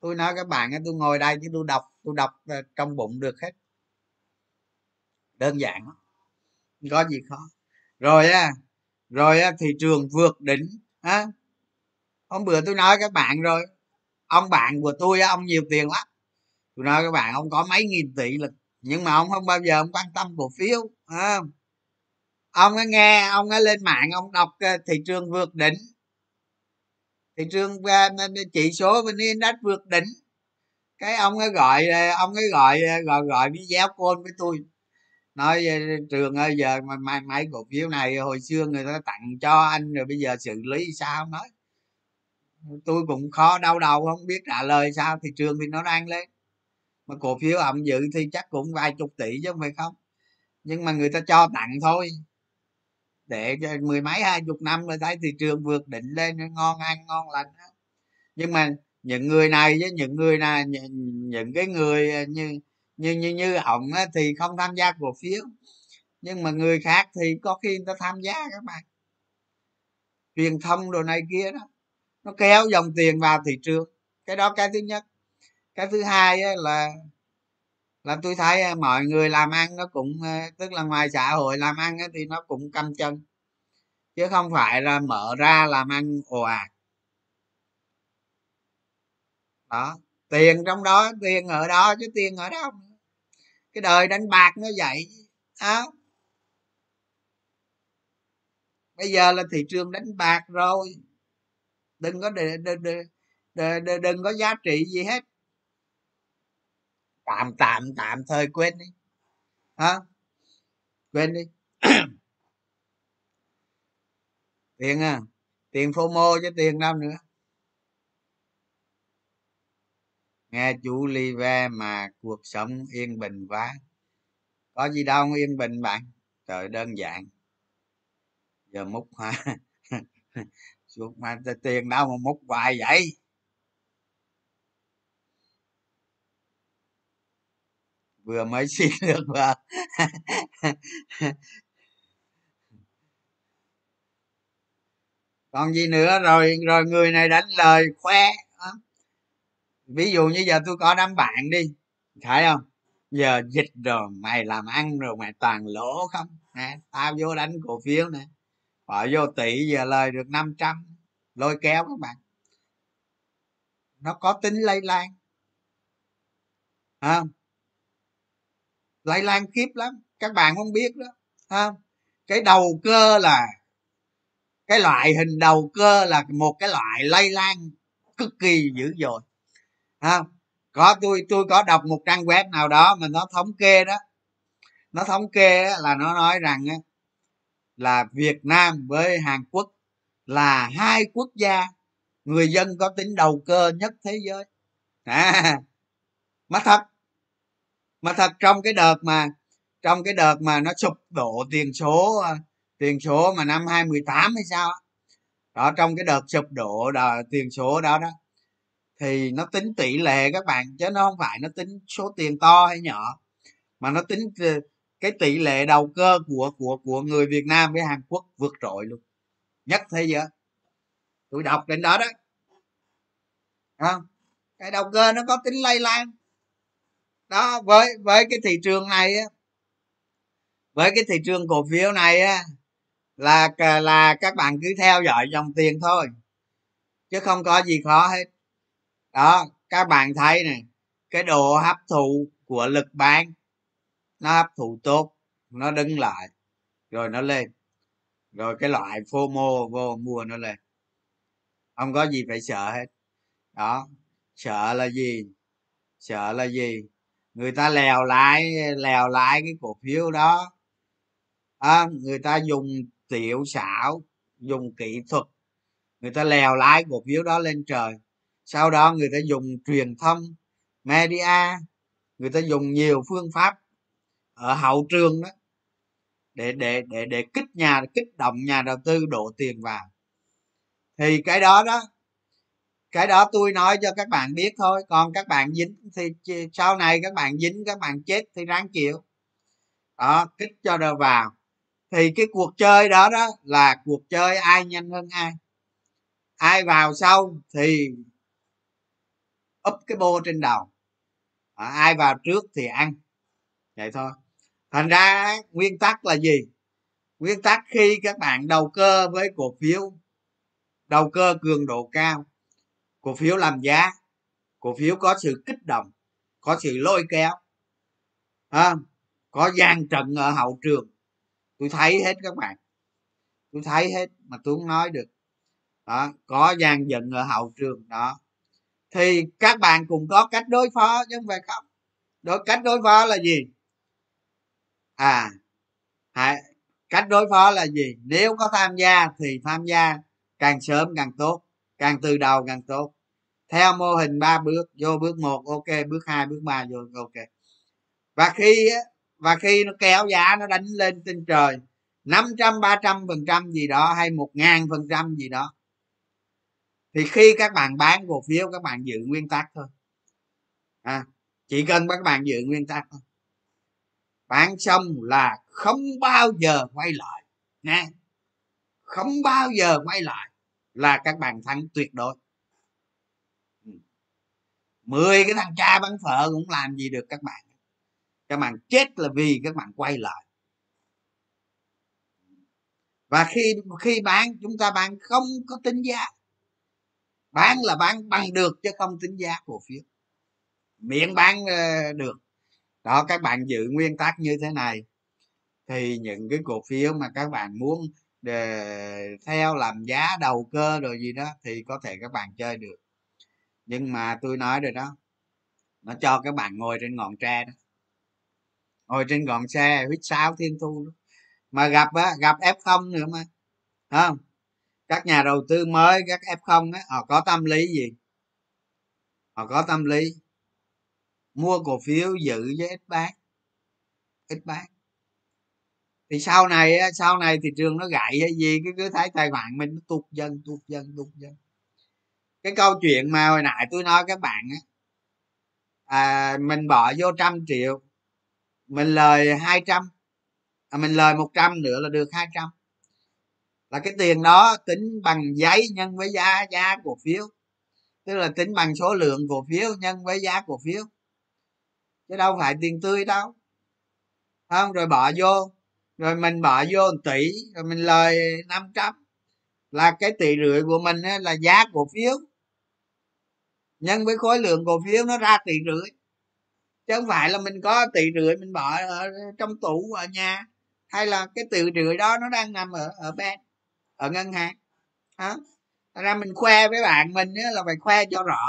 tôi nói các bạn tôi ngồi đây chứ tôi đọc tôi đọc ờ, trong bụng được hết. Đơn giản lắm. Có gì khó. Rồi á rồi á thị trường vượt đỉnh á. Hôm bữa tôi nói các bạn rồi ông bạn của tôi ông nhiều tiền lắm. Tôi nói các bạn ông có mấy nghìn tỷ lực, nhưng mà ông không bao giờ ông quan tâm cổ phiếu à, ông ấy nghe ông ấy lên mạng ông đọc ờ, thị trường vượt đỉnh thị trường ờ, chỉ số vn index vượt đỉnh. Cái ông ấy gọi ờ, ông ấy gọi ờ, gọi gọi video call với tôi. Nói trường ơi giờ mà mấy, mấy cổ phiếu này hồi xưa người ta tặng cho anh rồi bây giờ xử lý sao nói. Tôi cũng khó đau đầu không biết trả lời sao thị trường thì nó đang lên. Mà cổ phiếu ông dự thì chắc cũng vài chục tỷ chứ không phải không. Nhưng mà người ta cho tặng thôi để mười mấy hai chục năm rồi thấy thị trường vượt đỉnh lên ngon ăn ngon lành nhưng mà những người này với những người này những, những cái người à, như như như như ổng thì không tham gia cổ phiếu. Nhưng mà người khác thì có khi người ta tham gia các bạn. Truyền thông đồ này kia đó nó kéo dòng tiền vào thị trường. Cái đó cái thứ nhất. Cái thứ hai là là tôi thấy à, mọi người làm ăn nó cũng ờ, tức là ngoài xã hội làm ăn thì nó cũng căm chân. Chứ không phải là mở ra làm ăn ồ ạt. Đó tiền trong đó tiền ở đó chứ tiền ở đâu cái đời đánh bạc nó vậy đó bây giờ là thị trường đánh bạc rồi. Đừng có đừng, đừng, đừng, đừng có giá trị gì hết tạm tạm tạm thời quên đi. Hả? Quên đi. Tiền à tiền phô mô chứ tiền đâu nữa. Nghe chú ly ve mà cuộc sống yên bình quá. Có gì đâu, yên bình bạn. Trời, đơn giản. Giờ múc ha suốt mà tiền đâu mà múc hoài vậy? Vừa mới xin được vợ còn gì nữa? Rồi rồi người này đánh lời khoe ví dụ như giờ tôi có đám bạn đi phải không? Giờ dịch rồi, mày làm ăn rồi, mày toàn lỗ không? Nè, tao vô đánh cổ phiếu nè. Bỏ vô tỷ giờ lời được 500 lôi kéo các bạn. Nó có tính lây lan. Không? Lây lan khiếp lắm. Các bạn không biết đó, ha. Cái đầu cơ là, cái loại hình đầu cơ là một cái loại lây lan cực kỳ dữ dội, ha. Có, tôi tôi có đọc một trang web nào đó mà nó thống kê đó. Nó thống kê là nó nói rằng là việt nam với hàn quốc là hai quốc gia người dân có tính đầu cơ nhất thế giới. À mà thật mà thật trong cái đợt mà, trong cái đợt mà nó sụp đổ tiền số à, tiền số mà năm 2018 hay sao đó, trong cái đợt sụp đổ đờ, tiền số đó đó, thì nó tính tỷ lệ các bạn, chứ nó không phải nó tính số tiền to hay nhỏ, mà nó tính ờ, cái tỷ lệ đầu cơ của của của người Việt Nam với Hàn Quốc vượt trội luôn. Nhất thế giới. Tôi đọc trên đó đó. Không? Cái đầu cơ nó có tính lây lan đó, với với cái thị trường này á, với cái thị trường cổ phiếu này á, là là các bạn cứ theo dõi dòng tiền thôi, chứ không có gì khó hết. Đó, các bạn thấy này, cái độ hấp thụ của lực bán, nó hấp thụ tốt, nó đứng lại, rồi nó lên. Rồi cái loại fomo, vô mua nó lên. Không có gì phải sợ hết. Đó, sợ là gì? Sợ là gì? Người ta lèo lại lèo lại cái cổ phiếu đó. À, người ta dùng tiểu xảo dùng kỹ thuật. Người ta lèo lái cổ phiếu đó lên trời. Sau đó người ta dùng truyền thông media. Người ta dùng nhiều phương pháp ở hậu trường đó để để để để kích nhà kích động nhà đầu tư đổ tiền vào. Thì cái đó đó cái đó tôi nói cho các bạn biết thôi. Còn các bạn dính thì sau này các bạn dính các bạn chết thì ráng chịu. Đó kích cho đầu vào. Thì cái cuộc chơi đó đó là cuộc chơi ai nhanh hơn ai. Ai vào sau thì úp cái bô trên đầu. À, ai vào trước thì ăn. Vậy thôi. Thành ra nguyên tắc là gì? Nguyên tắc khi các bạn đầu cơ với cổ phiếu đầu cơ cường độ cao cổ phiếu làm giá cổ phiếu có sự kích động có sự lôi kéo à, có gian trận ở hậu trường. Tôi thấy hết các bạn. Tôi thấy hết mà tôi không nói được. Đó có gian giận ở hậu trường đó. Thì các bạn cũng có cách đối phó chứ không phải không? Đối cách đối phó là gì? À hãy cách đối phó là gì? Nếu có tham gia thì tham gia càng sớm càng tốt càng từ đầu càng tốt theo mô hình ba bước vô bước một ok bước hai bước ba vô ok. Và khi và khi nó kéo giá nó đánh lên trên trời năm trăm ba trăm phần trăm gì đó hay một ngàn phần trăm gì đó thì khi các bạn bán cổ phiếu các bạn giữ nguyên tắc thôi. À, chỉ cần các bạn giữ nguyên tắc thôi. Bán xong là không bao giờ quay lại nha không bao giờ quay lại là các bạn thắng tuyệt đối. 10 cái thằng cha bán phở cũng làm gì được các bạn. Các bạn chết là vì các bạn quay lại. Và khi khi bán, chúng ta bán không có tính giá. Bán là bán bằng được chứ không tính giá cổ phiếu. Miệng bán ờ, được. Đó, các bạn giữ nguyên tắc như thế này. Thì những cái cổ phiếu mà các bạn muốn để theo làm giá đầu cơ rồi gì đó thì có thể các bạn chơi được nhưng mà tôi nói rồi đó, nó cho các bạn ngồi trên ngọn tre đó. Ngồi trên ngọn xe huýt sáo thiên thu đó. mà gặp á, gặp f không nữa mà không? Các nhà đầu tư mới, các f không á, họ có tâm lý gì? Họ có tâm lý mua cổ phiếu giữ với ít bán ít bán. Thì sau này sau này thị trường nó gãy hay gì, cứ cứ thấy tài khoản mình nó tụt dần tụt dần tụt dần cái câu chuyện mà hồi nãy tôi nói các bạn á à, mình bỏ vô trăm triệu mình lời hai trăm à, mình lời một trăm nữa là được hai trăm. Là cái tiền đó tính bằng giấy nhân với giá giá cổ phiếu. Tức là tính bằng số lượng cổ phiếu nhân với giá cổ phiếu. Chứ đâu phải tiền tươi đâu. Không? Rồi bỏ vô. Rồi mình bỏ vô 1 tỷ rồi mình lời 500 là cái tỷ rưỡi của mình là giá cổ phiếu nhân với khối lượng cổ phiếu nó ra tỷ rưỡi. Chứ không phải là mình có tỷ rưỡi mình bỏ ở trong tủ ở nhà hay là cái tỷ rưỡi đó nó đang nằm ở ở bên ở ngân hàng. Đó. Ra mình khoe với bạn mình á, là phải khoe cho rõ.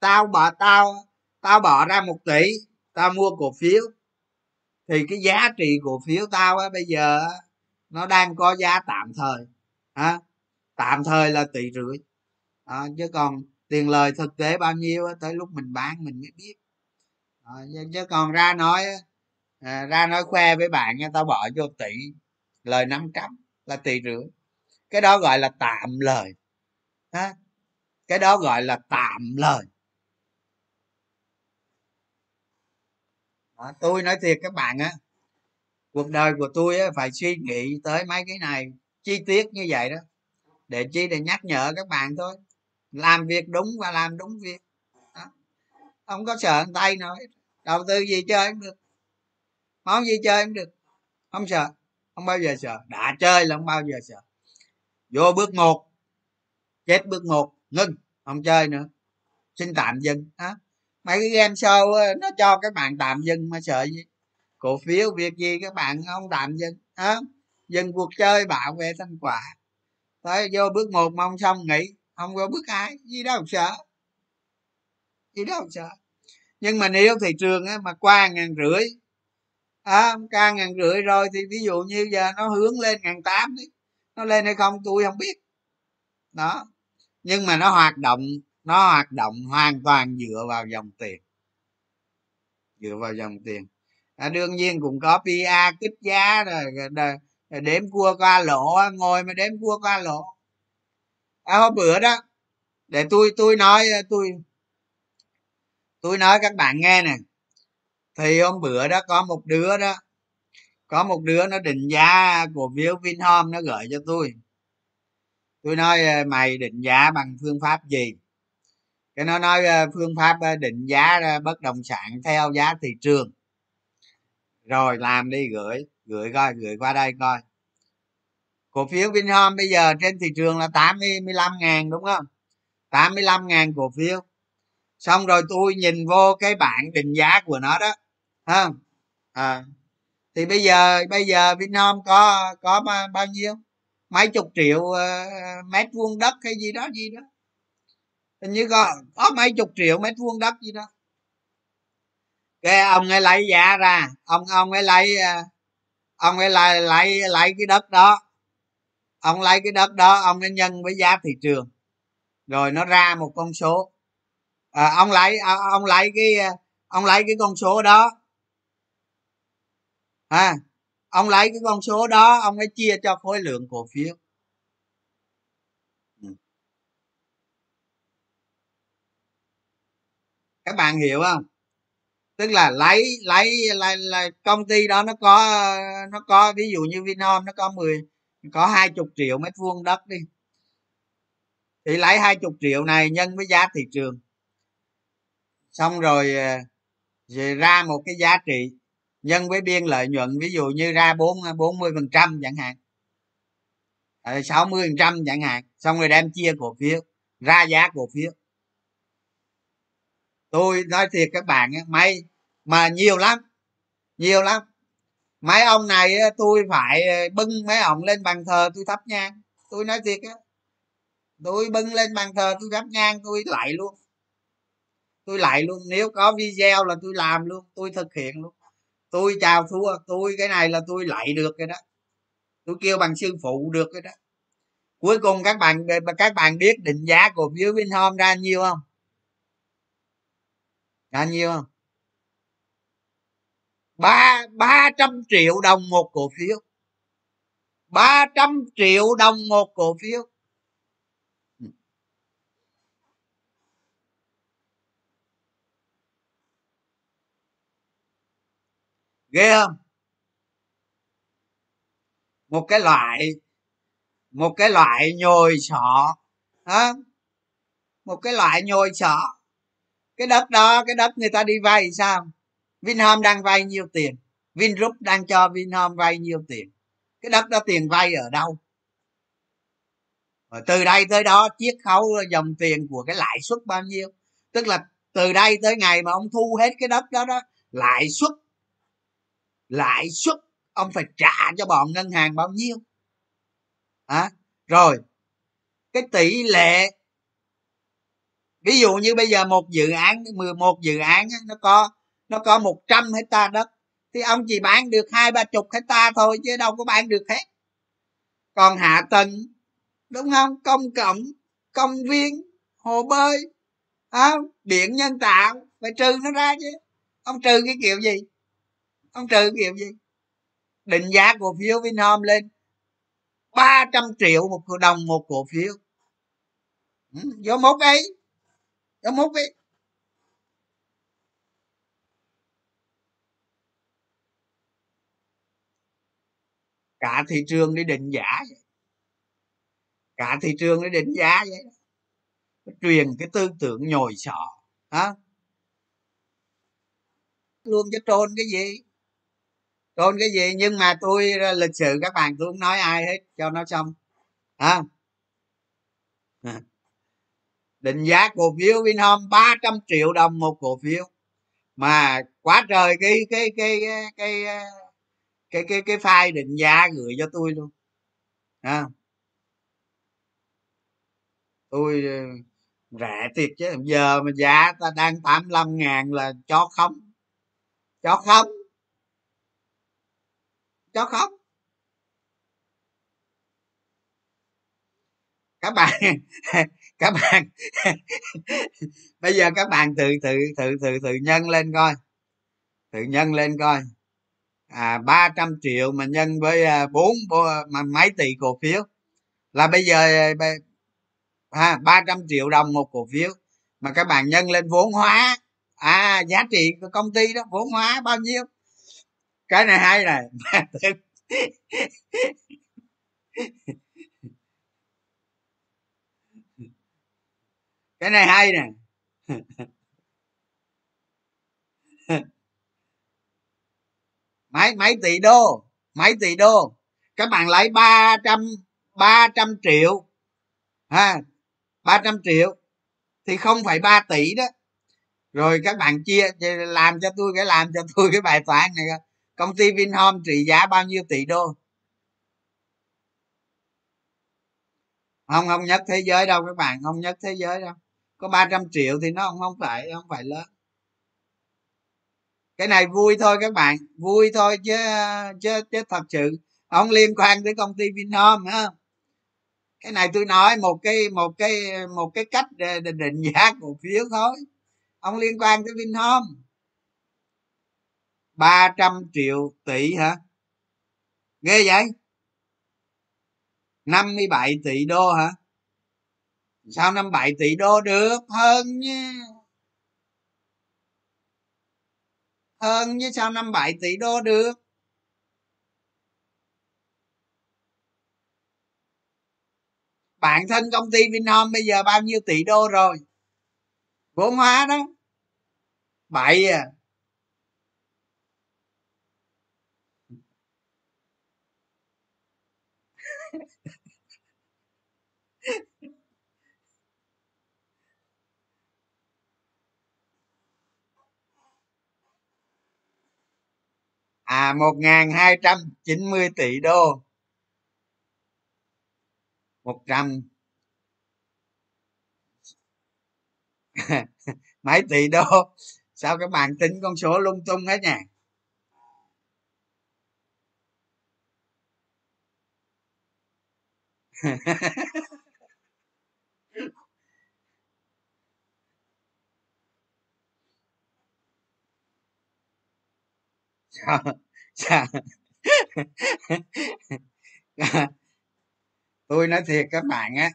Tao bỏ tao tao bỏ ra một tỷ tao mua cổ phiếu. Thì cái giá trị cổ phiếu tao á bây giờ nó đang có giá tạm thời. Ha tạm thời là tỷ rưỡi à, chứ còn tiền lời thực tế bao nhiêu tới lúc mình bán mình mới biết. À, chứ còn ra nói à, ra nói khoe với bạn nha tao bỏ vô tỷ lời 500 là tỷ rưỡi. Cái đó gọi là tạm lời. Ha cái đó gọi là tạm lời. À, tôi nói thiệt các bạn á cuộc đời của tôi á, phải suy nghĩ tới mấy cái này chi tiết như vậy đó để chi để nhắc nhở các bạn thôi làm việc đúng và làm đúng việc. Đó. không có sợ tay nói. Đầu tư gì chơi cũng được. Món gì chơi cũng được. Không sợ. Không bao giờ sợ. Đã chơi là không bao giờ sợ. Vô bước một. Chết bước một. Ngưng. Không chơi nữa. Xin tạm dừng. Đó. Mấy cái game show nó cho các bạn tạm dừng mà sợ gì? Cổ phiếu, việc gì các bạn không tạm dừng. Đó. Dừng cuộc chơi bảo vệ thành quả. Tới vô bước một, mong xong nghỉ không có bước ai gì đâu sợ. Gì đâu sợ. Nhưng mà nếu thị trường á, mà qua ngàn rưỡi à, ca ngàn rưỡi rồi thì ví dụ như giờ nó hướng lên ngàn tám đi nó lên hay không tôi không biết. Đó. Nhưng mà nó hoạt động nó hoạt động hoàn toàn dựa vào dòng tiền. Dựa vào dòng tiền. À, đương nhiên cũng có pa kích giá rồi, rồi, rồi đếm cua qua lỗ ngồi mà đếm cua qua lỗ à, hôm bữa đó để tôi tôi nói ờ, tôi tôi nói các bạn nghe nè. Thì hôm bữa đó có một đứa đó có một đứa nó định giá của phiếu vinhome nó gửi cho tôi. Tôi nói ờ, mày định giá bằng phương pháp gì? Cái nó nói ờ, phương pháp định giá bất động sản theo giá thị trường. Rồi làm đi gửi gửi coi gửi qua đây coi cổ phiếu Vinhome bây giờ trên thị trường là 85 ngàn đúng không? 85 ngàn cổ phiếu. Xong rồi tôi nhìn vô cái bảng định giá của nó đó không à, thì bây giờ bây giờ Vinhome có có bao nhiêu? Mấy chục triệu uh, mét vuông đất hay gì đó gì đó. Hình như có có mấy chục triệu mét vuông đất gì đó. Cái ông ấy lấy giá ra ông ông ấy lấy ờ, ông ấy lấy lấy lấy cái đất đó ông lấy cái đất đó ông nó nhân với giá thị trường. Rồi nó ra một con số. À, ông lấy à, ông lấy cái à, ông lấy cái con số đó. À, ông lấy cái con số đó ông ấy chia cho khối lượng cổ phiếu. Ừ. Các bạn hiểu không? Tức là lấy lấy là, là công ty đó nó có nó có ví dụ như vinom nó có 10 có hai chục triệu mét vuông đất đi. Thì lấy hai chục triệu này nhân với giá thị trường. Xong rồi, ờ, rồi ra một cái giá trị nhân với biên lợi nhuận ví dụ như ra bốn bốn mươi phần trăm chẳng hạn. Ờ, sáu mươi phần trăm chẳng hạn. Xong rồi đem chia cổ phiếu ra giá cổ phiếu. Tôi nói thiệt các bạn may mà nhiều lắm nhiều lắm mấy ông này tôi phải ờ, bưng mấy ông lên bàn thờ tôi thắp nhang. Tôi nói thiệt á, tôi bưng lên bàn thờ tôi thắp nhang, tôi lại luôn. Tôi lại luôn, nếu có video là tôi làm luôn, tôi thực hiện luôn. Tôi chào thua tôi, cái này là tôi lại được cái đó. Tôi kêu bằng sư phụ được cái đó. Cuối cùng các bạn ờ, các bạn biết định giá cổ phiếu Vinhome ra nhiêu không? Ra nhiêu không? Ba ba trăm triệu đồng một cổ phiếu. Ba trăm triệu đồng một cổ phiếu. Ghê không? Một cái loại, một cái loại nhồi sọ, hả? Một cái loại nhồi sọ. Cái đất đó, cái đất người ta đi vay sao? Vinhome đang vay nhiêu tiền. Vingroup đang cho vinhome vay nhiêu tiền. Cái đất đó tiền vay ở đâu? Và từ đây tới đó chiết khấu dòng tiền của cái lãi suất bao nhiêu? Tức là từ đây tới ngày mà ông thu hết cái đất đó đó lãi suất lãi suất ông phải trả cho bọn ngân hàng bao nhiêu? À, rồi cái tỷ lệ ví dụ như bây giờ một dự án 11 dự án nó có nó có 100 hecta đất. Thì ông chỉ bán được hai ba chục hecta thôi chứ đâu có bán được hết. Còn hạ tầng đúng không? Công cộng công viên hồ bơi à, điện nhân tạo phải trừ nó ra chứ. Ông trừ cái kiểu gì? Ông trừ cái kiểu gì? Định giá cổ phiếu Vinhome lên 300 triệu một đồng một cổ phiếu. Ừ, do mốt ấy do mốt ấy cả thị trường đi định giá vậy. Cả thị trường đi định giá vậy truyền cái tư tưởng nhồi sọ, hả? Luôn cho trôn cái gì? Trôn cái gì? Nhưng mà tôi ờ, lịch sự các bạn, tôi không nói ai hết, cho nó xong à. định giá cổ phiếu vinhome 300 triệu đồng một cổ phiếu. Mà quá trời cái cái cái cái cái cái cái, cái file định giá gửi cho tôi luôn. À. tôi ờ, rẻ thiệt chứ giờ mà giá ta đang 85 ngàn là cho không cho không cho không các bạn các bạn bây giờ các bạn tự tự tự tự tự nhân lên coi. Tự nhân lên coi à 300 triệu mà nhân với à, bốn mà mấy tỷ cổ phiếu. Là bây giờ à, ha 300 triệu đồng một cổ phiếu. Mà các bạn nhân lên vốn hóa. À giá trị của công ty đó, vốn hóa bao nhiêu? Cái này hay này. Cái này hay nè. mấy mấy tỷ đô mấy tỷ đô. Các bạn lấy ba trăm ba trăm triệu, ha, ba trăm triệu thì không phải ba tỷ đó. Rồi các bạn chia làm cho tôi cái, làm cho tôi cái bài toán này công ty vinhome trị giá bao nhiêu tỷ đô? Không không nhất thế giới đâu các bạn, không nhất thế giới đâu. Có 300 triệu thì nó không không phải không phải lớn cái này vui thôi các bạn vui thôi chứ chứ chứ thật sự không liên quan tới công ty Vinhome ha cái này tôi nói một cái một cái một cái cách để, định giá cổ phiếu thôi không liên quan tới Vinhome. 300 triệu tỷ hả? Ghê vậy? 57 tỷ đô hả? Sao năm bảy tỷ đô được? Hơn nha. Hơn chứ sao năm bảy tỷ đô được? Bản thân công ty Vinhome bây giờ bao nhiêu tỷ đô rồi? Vốn hóa đó. Bảy à. À một ngàn hai trăm chín mươi tỷ đô. Một trăm. Mấy tỷ đô? Sao các bạn tính con số lung tung hết nhỉ? sao sao tôi nói thiệt các bạn á,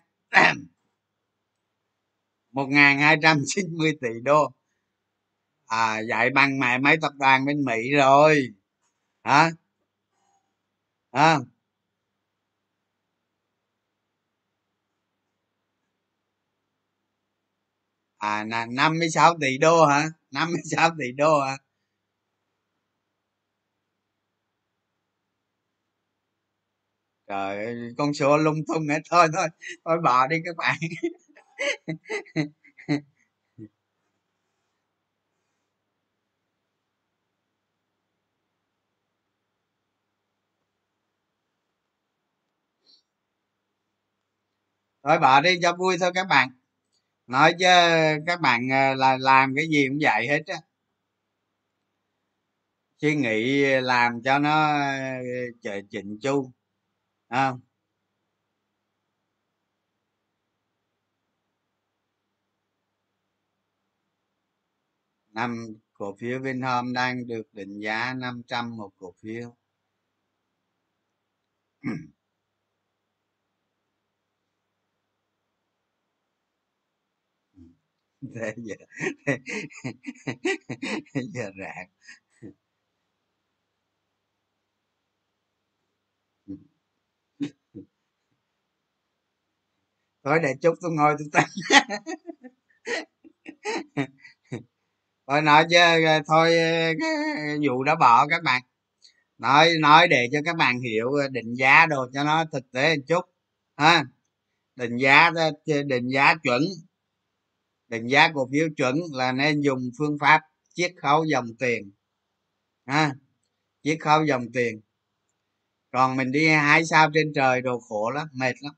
một ngàn hai trăm chín mươi tỷ đô. À dạy bằng mẹ mấy tập đoàn bên mỹ rồi. Hả? À. à năm mươi sáu tỷ đô hả? Năm mươi sáu tỷ đô hả? Trời ơi, con số lung tung hết thôi thôi thôi bỏ đi các bạn. Thôi bỏ đi cho vui thôi các bạn. Nói chứ các bạn ờ, là làm cái gì cũng vậy hết á. Suy nghĩ làm cho nó ờ, chỉnh chu à, năm cổ phiếu Vinhome đang được định giá 500 một cổ phiếu. Thế giờ thế giờ rạng. Thôi để chút tôi ngồi tôi tính thôi nói chứ ờ, thôi ờ, cái ờ, vụ đó bỏ các bạn. Nói nói để cho các bạn hiểu định giá đồ cho nó thực tế một chút, ha. Định giá định giá chuẩn. Định giá cổ phiếu chuẩn là nên dùng phương pháp chiết khấu dòng tiền, ha. Chiết khấu dòng tiền. Còn mình đi hai sao trên trời đồ khổ lắm, mệt lắm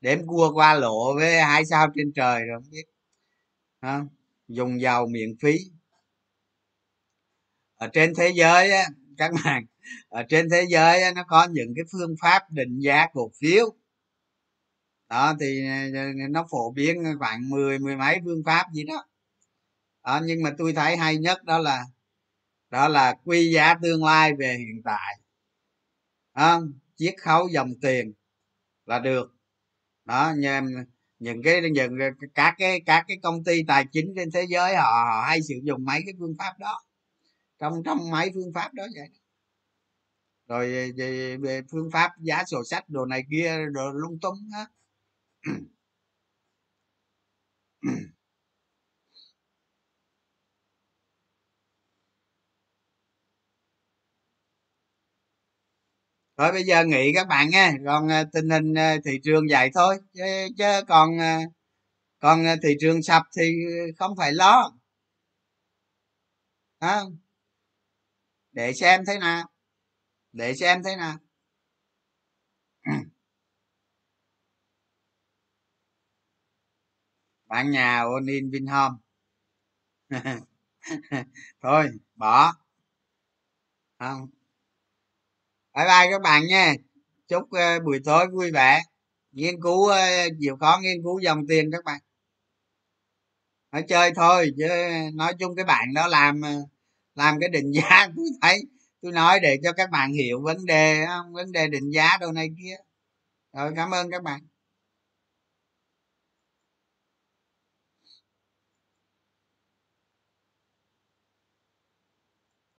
đếm cua qua lộ với hai sao trên trời rồi không biết. Ha? dùng dầu miễn phí. Ở trên thế giới á, các bạn ở trên thế giới á, nó có những cái phương pháp định giá cổ phiếu. Đó thì ờ, ờ, nó phổ biến khoảng mười mười mấy phương pháp gì đó. Đó nhưng mà tôi thấy hay nhất đó là đó là quy giá tương lai về hiện tại. Không chiết khấu dòng tiền là được đó nhưng những cái những các cái các cái công ty tài chính trên thế giới họ, họ hay sử dụng mấy cái phương pháp đó. Trong trong mấy phương pháp đó vậy. Rồi ờ, về, về phương pháp giá sổ sách đồ này kia đồ lung tung á. Ừ. thôi bây giờ nghỉ các bạn nha. Còn ờ, tình hình ờ, thị trường vậy thôi. Chứ, chứ còn ờ, còn thị trường sập thì không phải lo. À, để xem thế nào. Để xem thế nào. Bạn nhà onin vinhome. Thôi bỏ. Không bye bye các bạn nha. Chúc uh, buổi tối vui vẻ. Nghiên cứu ờ, uh, chịu khó nghiên cứu dòng tiền các bạn. Nói chơi thôi chứ nói chung cái bạn đó làm ờ, làm cái định giá tôi thấy tôi nói để cho các bạn hiểu vấn đề vấn đề định giá đâu này kia. Rồi cảm ơn các bạn.